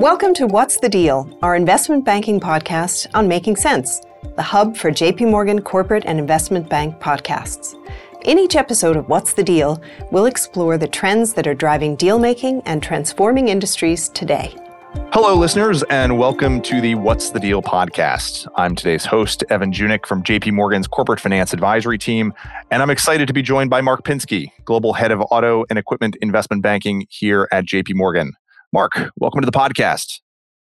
Welcome to What's the Deal, our investment banking podcast on making sense, the hub for JP Morgan corporate and investment bank podcasts. In each episode of What's the Deal, we'll explore the trends that are driving deal making and transforming industries today. Hello, listeners, and welcome to the What's the Deal podcast. I'm today's host, Evan Junek from JP Morgan's Corporate Finance Advisory Team, and I'm excited to be joined by Mark Pinsky, Global Head of Auto and Equipment Investment Banking here at JP Morgan. Mark, welcome to the podcast.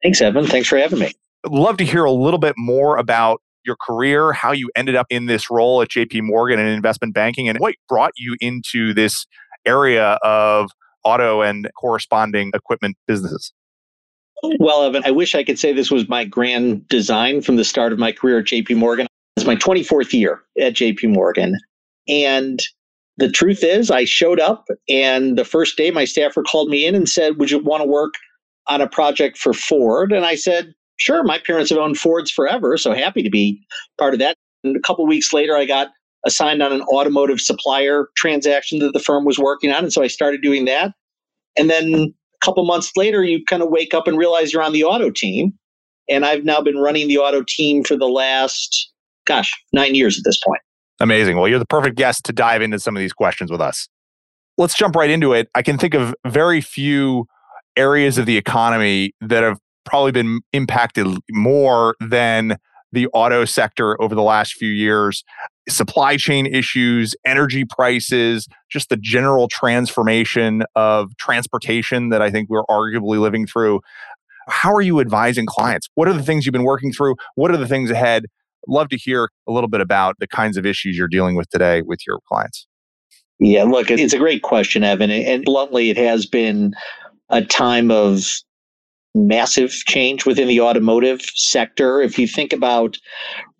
Thanks, Evan. Thanks for having me. I'd love to hear a little bit more about your career, how you ended up in this role at JP Morgan in investment banking, and what brought you into this area of auto and corresponding equipment businesses. Well, Evan, I wish I could say this was my grand design from the start of my career at JP Morgan. It's my 24th year at JP Morgan. And the truth is, I showed up, and the first day my staffer called me in and said, Would you want to work on a project for Ford? And I said, Sure, my parents have owned Fords forever, so happy to be part of that. And a couple weeks later, I got assigned on an automotive supplier transaction that the firm was working on. And so I started doing that. And then a couple months later, you kind of wake up and realize you're on the auto team. And I've now been running the auto team for the last, gosh, nine years at this point. Amazing. Well, you're the perfect guest to dive into some of these questions with us. Let's jump right into it. I can think of very few areas of the economy that have probably been impacted more than the auto sector over the last few years. Supply chain issues, energy prices, just the general transformation of transportation that I think we're arguably living through. How are you advising clients? What are the things you've been working through? What are the things ahead? Love to hear a little bit about the kinds of issues you're dealing with today with your clients. Yeah, look, it's a great question, Evan. And bluntly, it has been a time of massive change within the automotive sector. If you think about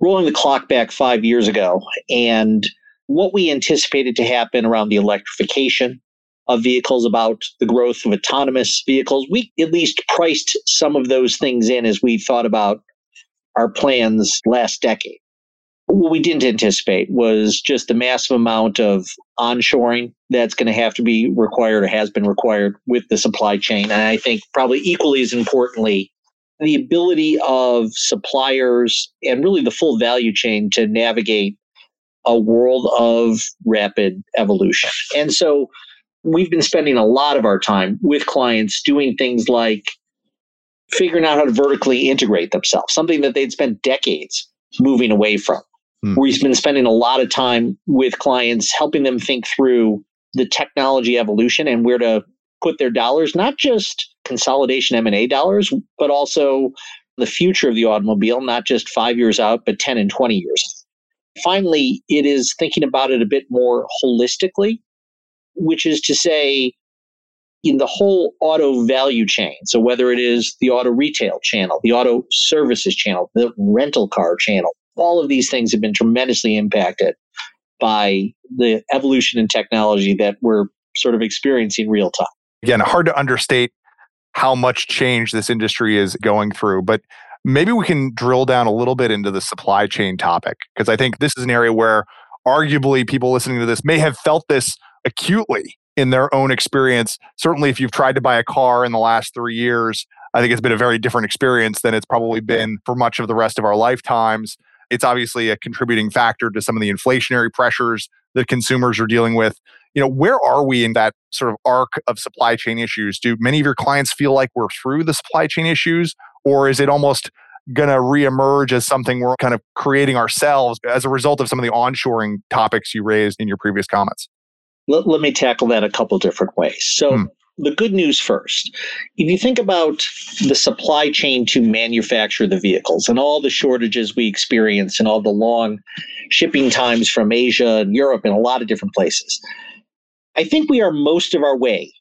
rolling the clock back five years ago and what we anticipated to happen around the electrification of vehicles, about the growth of autonomous vehicles, we at least priced some of those things in as we thought about our plans last decade. What we didn't anticipate was just the massive amount of onshoring that's going to have to be required or has been required with the supply chain. And I think probably equally as importantly, the ability of suppliers and really the full value chain to navigate a world of rapid evolution. And so we've been spending a lot of our time with clients doing things like figuring out how to vertically integrate themselves, something that they'd spent decades moving away from. Hmm. We've been spending a lot of time with clients helping them think through the technology evolution and where to put their dollars, not just consolidation M&A dollars, but also the future of the automobile, not just 5 years out, but 10 and 20 years. Finally, it is thinking about it a bit more holistically, which is to say in the whole auto value chain. So whether it is the auto retail channel, the auto services channel, the rental car channel, all of these things have been tremendously impacted by the evolution in technology that we're sort of experiencing real time. Again, hard to understate how much change this industry is going through, but maybe we can drill down a little bit into the supply chain topic because I think this is an area where arguably people listening to this may have felt this acutely in their own experience. Certainly, if you've tried to buy a car in the last three years, I think it's been a very different experience than it's probably been for much of the rest of our lifetimes. It's obviously a contributing factor to some of the inflationary pressures that consumers are dealing with. You know, where are we in that sort of arc of supply chain issues? Do many of your clients feel like we're through the supply chain issues, or is it almost going to reemerge as something we're kind of creating ourselves as a result of some of the onshoring topics you raised in your previous comments? Let, let me tackle that a couple different ways. So, hmm the good news first. If you think about the supply chain to manufacture the vehicles and all the shortages we experience and all the long shipping times from Asia and Europe and a lot of different places, I think we are most of our way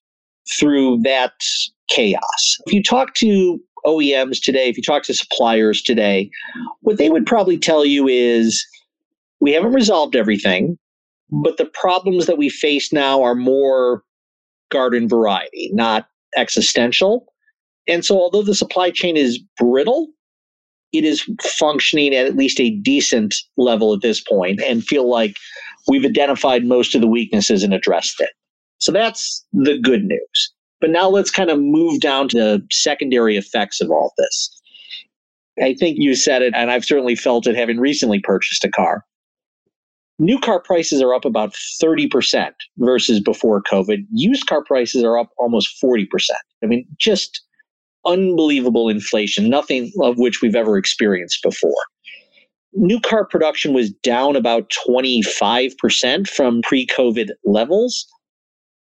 through that chaos. If you talk to OEMs today, if you talk to suppliers today, what they would probably tell you is we haven't resolved everything, but the problems that we face now are more garden variety, not existential. And so, although the supply chain is brittle, it is functioning at at least a decent level at this point and feel like we've identified most of the weaknesses and addressed it. So that's the good news. But now let's kind of move down to the secondary effects of all this. I think you said it, and I've certainly felt it having recently purchased a car. New car prices are up about 30% versus before COVID. Used car prices are up almost 40%. I mean, just unbelievable inflation, nothing of which we've ever experienced before. New car production was down about 25% from pre COVID levels.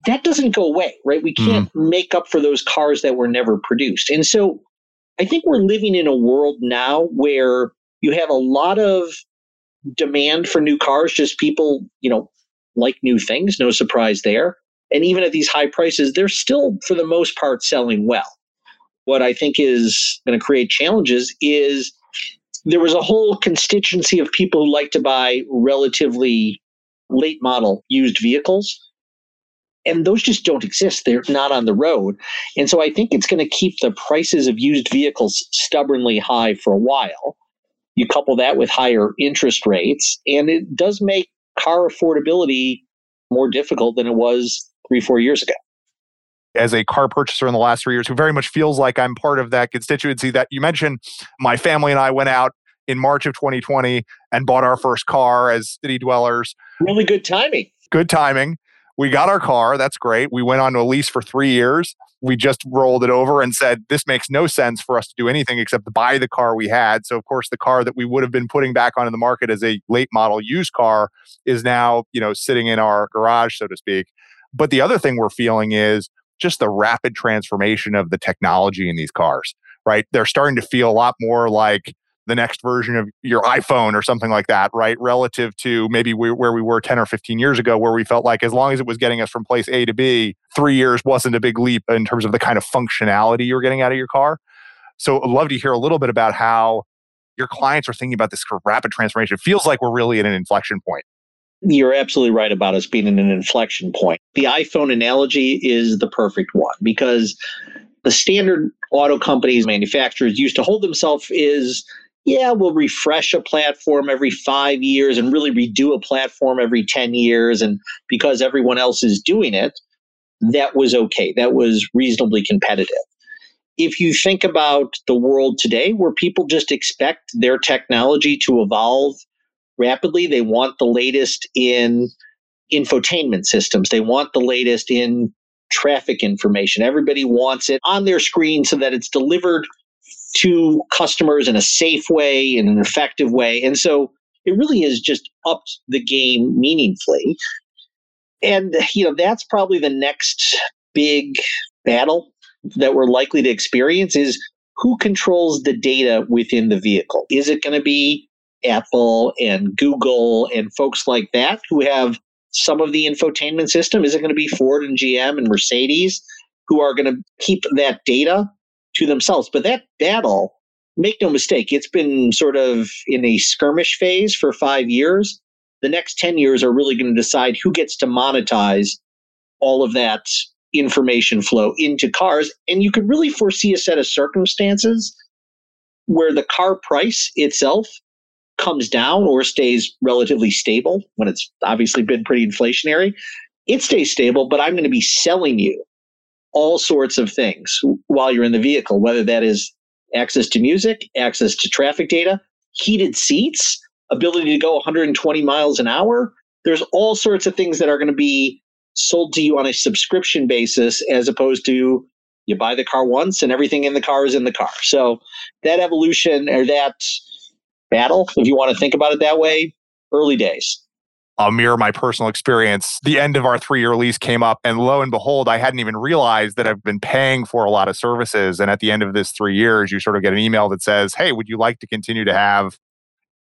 That doesn't go away, right? We can't mm. make up for those cars that were never produced. And so I think we're living in a world now where you have a lot of demand for new cars, just people, you know, like new things, no surprise there. And even at these high prices, they're still, for the most part, selling well. What I think is going to create challenges is there was a whole constituency of people who like to buy relatively late model used vehicles. And those just don't exist. They're not on the road. And so I think it's going to keep the prices of used vehicles stubbornly high for a while. You couple that with higher interest rates, and it does make car affordability more difficult than it was three, four years ago. As a car purchaser in the last three years, who very much feels like I'm part of that constituency that you mentioned, my family and I went out in March of 2020 and bought our first car as city dwellers. Really good timing. Good timing. We got our car. That's great. We went on to a lease for three years we just rolled it over and said this makes no sense for us to do anything except buy the car we had. So of course the car that we would have been putting back onto the market as a late model used car is now you know sitting in our garage so to speak. But the other thing we're feeling is just the rapid transformation of the technology in these cars right? They're starting to feel a lot more like the next version of your iPhone or something like that, right? Relative to maybe we, where we were 10 or 15 years ago, where we felt like as long as it was getting us from place A to B, three years wasn't a big leap in terms of the kind of functionality you were getting out of your car. So I'd love to hear a little bit about how your clients are thinking about this rapid transformation. It feels like we're really at an inflection point. You're absolutely right about us being in an inflection point. The iPhone analogy is the perfect one because the standard auto companies, manufacturers used to hold themselves is yeah, we'll refresh a platform every five years and really redo a platform every 10 years. And because everyone else is doing it, that was okay. That was reasonably competitive. If you think about the world today where people just expect their technology to evolve rapidly, they want the latest in infotainment systems, they want the latest in traffic information. Everybody wants it on their screen so that it's delivered to customers in a safe way, in an effective way. And so it really is just upped the game meaningfully. And, you know, that's probably the next big battle that we're likely to experience is who controls the data within the vehicle? Is it going to be Apple and Google and folks like that who have some of the infotainment system? Is it going to be Ford and GM and Mercedes who are going to keep that data to themselves. But that battle, make no mistake, it's been sort of in a skirmish phase for five years. The next 10 years are really going to decide who gets to monetize all of that information flow into cars. And you could really foresee a set of circumstances where the car price itself comes down or stays relatively stable when it's obviously been pretty inflationary. It stays stable, but I'm going to be selling you all sorts of things while you're in the vehicle, whether that is access to music, access to traffic data, heated seats, ability to go 120 miles an hour. There's all sorts of things that are going to be sold to you on a subscription basis as opposed to you buy the car once and everything in the car is in the car. So that evolution or that battle, if you want to think about it that way, early days. I'll mirror my personal experience. The end of our three year lease came up, and lo and behold, I hadn't even realized that I've been paying for a lot of services. And at the end of this three years, you sort of get an email that says, Hey, would you like to continue to have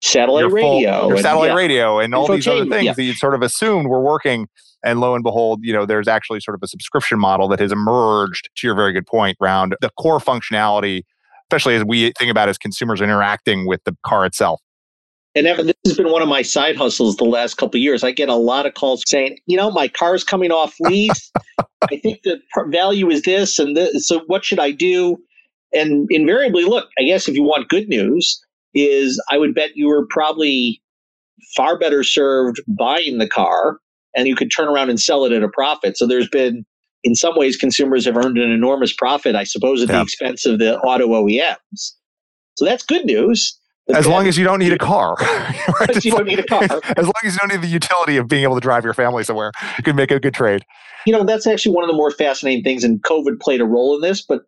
satellite your radio? Full, your satellite yeah. radio and all these other things yeah. that you sort of assumed were working. And lo and behold, you know, there's actually sort of a subscription model that has emerged to your very good point around the core functionality, especially as we think about as consumers interacting with the car itself. And Evan, this has been one of my side hustles the last couple years. I get a lot of calls saying, you know, my car's coming off lease. I think the value is this and this. So what should I do? And invariably, look, I guess if you want good news, is I would bet you were probably far better served buying the car and you could turn around and sell it at a profit. So there's been in some ways, consumers have earned an enormous profit, I suppose, at yeah. the expense of the auto OEMs. So that's good news. As long as you don't need a car. right? you don't need a car. As long as you don't need the utility of being able to drive your family somewhere, you can make a good trade. You know, that's actually one of the more fascinating things, and COVID played a role in this, but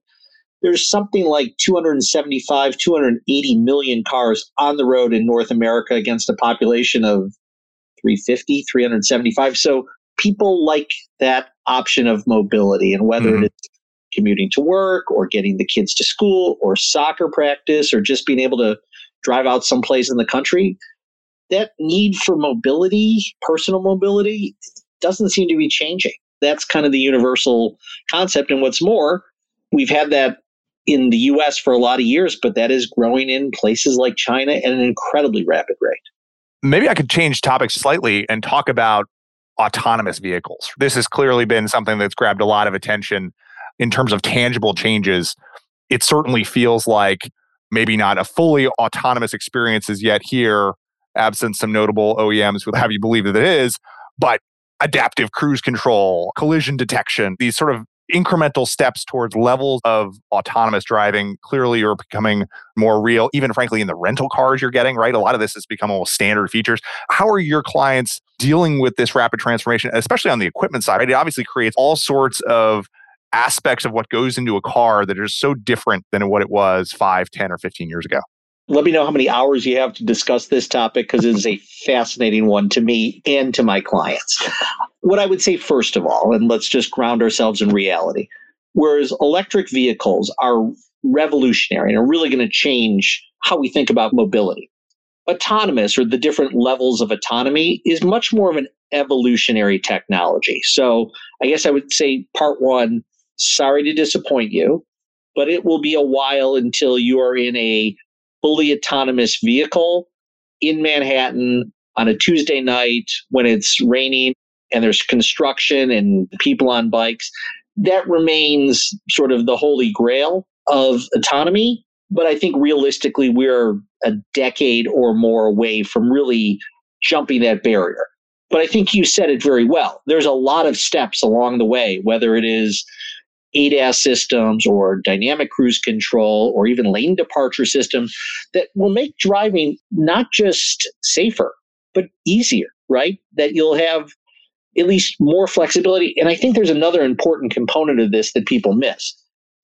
there's something like 275, 280 million cars on the road in North America against a population of 350, 375. So people like that option of mobility and whether mm-hmm. it's commuting to work or getting the kids to school or soccer practice or just being able to drive out someplace in the country that need for mobility personal mobility doesn't seem to be changing. That's kind of the universal concept. And what's more we've had that in the US for a lot of years but that is growing in places like China at an incredibly rapid rate. Maybe i could change topics slightly and talk about autonomous vehicles. This has clearly been something that's grabbed a lot of attention in terms of tangible changes, it certainly feels like maybe not a fully autonomous experience as yet here, absent some notable OEMs would have you believe that it is, but adaptive cruise control, collision detection, these sort of incremental steps towards levels of autonomous driving clearly are becoming more real even frankly in the rental cars you're getting right a lot of this has become almost standard features how are your clients dealing with this rapid transformation especially on the equipment side right? it obviously creates all sorts of aspects of what goes into a car that are so different than what it was 5, 10, or 15 years ago. Let me know how many hours you have to discuss this topic because it is a fascinating one to me and to my clients. What I would say, first of all, and let's just ground ourselves in reality, whereas electric vehicles are revolutionary and are really going to change how we think about mobility. Autonomous or the different levels of autonomy is much more of an evolutionary technology. So I guess I would say part one Sorry to disappoint you, but it will be a while until you are in a fully autonomous vehicle in Manhattan on a Tuesday night when it's raining and there's construction and people on bikes. That remains sort of the holy grail of autonomy. But I think realistically, we're a decade or more away from really jumping that barrier. But I think you said it very well. There's a lot of steps along the way, whether it is ADAS systems or dynamic cruise control or even lane departure systems that will make driving not just safer, but easier, right? That you'll have at least more flexibility. And I think there's another important component of this that people miss.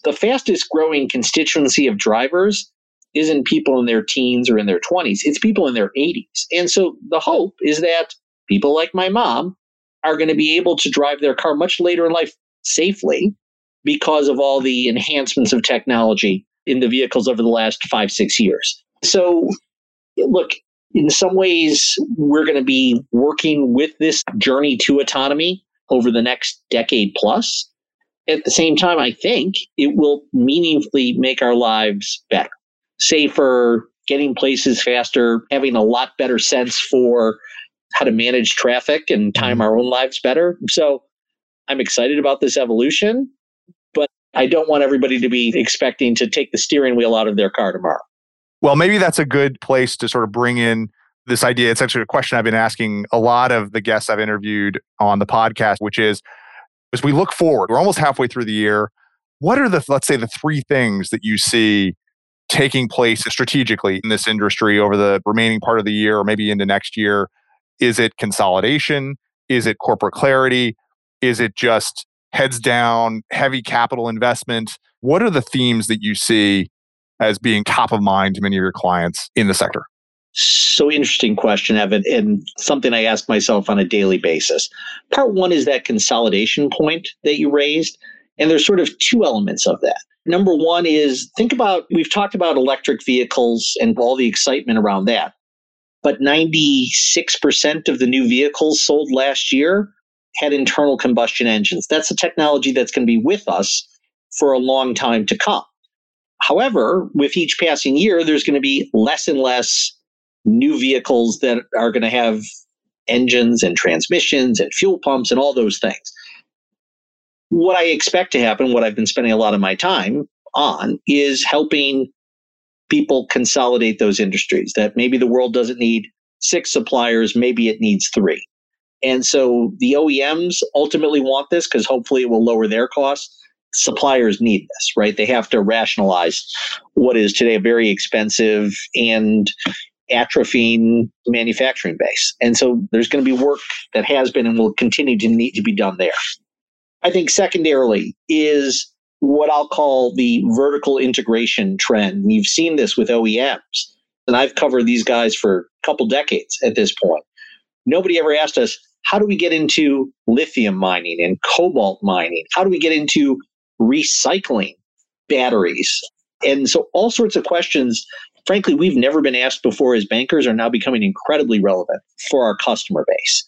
The fastest growing constituency of drivers isn't people in their teens or in their 20s, it's people in their 80s. And so the hope is that people like my mom are going to be able to drive their car much later in life safely because of all the enhancements of technology in the vehicles over the last five, six years. So, look, in some ways, we're going to be working with this journey to autonomy over the next decade plus. At the same time, I think it will meaningfully make our lives better, safer, getting places faster, having a lot better sense for how to manage traffic and time mm-hmm. our own lives better. So I'm excited about this evolution. I don't want everybody to be expecting to take the steering wheel out of their car tomorrow. Well, maybe that's a good place to sort of bring in this idea. It's actually a question I've been asking a lot of the guests I've interviewed on the podcast, which is as we look forward, we're almost halfway through the year. What are the, let's say, the three things that you see taking place strategically in this industry over the remaining part of the year or maybe into next year? Is it consolidation? Is it corporate clarity? Is it just heads down, heavy capital investment. What are the themes that you see as being top of mind to many of your clients in the sector? So interesting question, Evan, and something I ask myself on a daily basis. Part one is that consolidation point that you raised. And there's sort of two elements of that. Number one is think about, we've talked about electric vehicles and all the excitement around that. But 96% of the new vehicles sold last year had internal combustion engines. That's a technology that's going to be with us for a long time to come. However, with each passing year, there's going to be less and less new vehicles that are going to have engines and transmissions and fuel pumps and all those things. What I expect to happen, what I've been spending a lot of my time on, is helping people consolidate those industries. That maybe the world doesn't need six suppliers, maybe it needs three And so the OEMs ultimately want this because hopefully it will lower their costs. Suppliers need this, right? They have to rationalize what is today a very expensive and atrophying manufacturing base. And so there's going to be work that has been and will continue to need to be done there. I think secondarily is what I'll call the vertical integration trend. You've seen this with OEMs, and I've covered these guys for a couple decades at this point. Nobody ever asked us, how do we get into lithium mining and cobalt mining? How do we get into recycling batteries? And so, all sorts of questions, frankly, we've never been asked before as bankers are now becoming incredibly relevant for our customer base.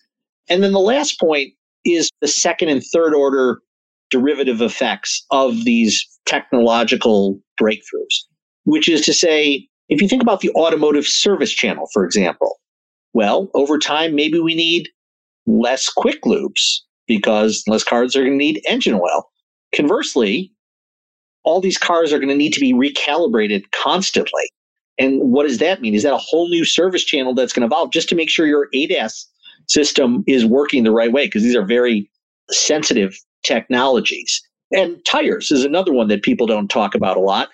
And then the last point is the second and third order derivative effects of these technological breakthroughs, which is to say, if you think about the automotive service channel, for example, well, over time, maybe we need less quick lubes because less cars are going to need engine oil. Conversely, all these cars are going to need to be recalibrated constantly. And what does that mean? Is that a whole new service channel that's going to evolve just to make sure your ADAS system is working the right way? Because these are very sensitive technologies. And tires is another one that people don't talk about a lot.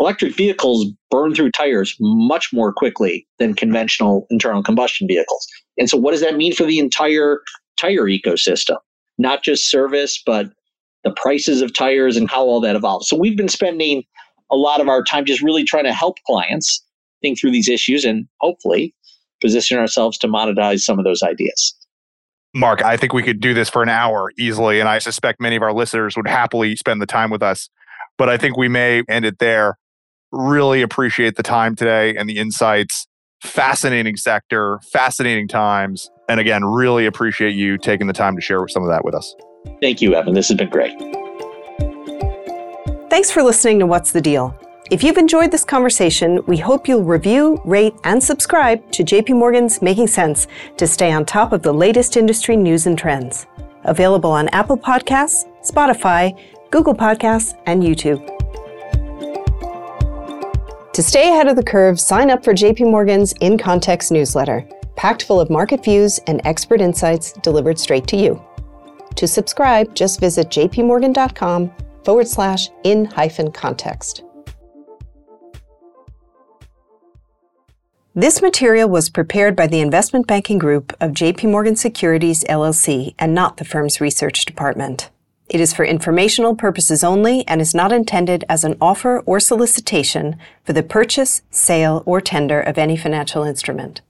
Electric vehicles burn through tires much more quickly than conventional internal combustion vehicles. And so, what does that mean for the entire tire ecosystem? Not just service, but the prices of tires and how all that evolves. So, we've been spending a lot of our time just really trying to help clients think through these issues and hopefully position ourselves to monetize some of those ideas. Mark, I think we could do this for an hour easily, and I suspect many of our listeners would happily spend the time with us. But I think we may end it there. Really appreciate the time today and the insights. Fascinating sector, fascinating times. And again, really appreciate you taking the time to share some of that with us. Thank you, Evan. This has been great. Thanks for listening to What's the Deal? If you've enjoyed this conversation, we hope you'll review, rate, and subscribe to JP Morgan's Making Sense to stay on top of the latest industry news and trends. Available on Apple Podcasts, Spotify, Google Podcasts, and YouTube. To stay ahead of the curve, sign up for JP Morgan's In Context newsletter, packed full of market views and expert insights delivered straight to you. To subscribe, just visit jpmorgan.com forward slash in hyphen context. This material was prepared by the investment banking group of JP Morgan Securities LLC and not the firm's research department. It is for informational purposes only and is not intended as an offer or solicitation for the purchase, sale, or tender of any financial instrument.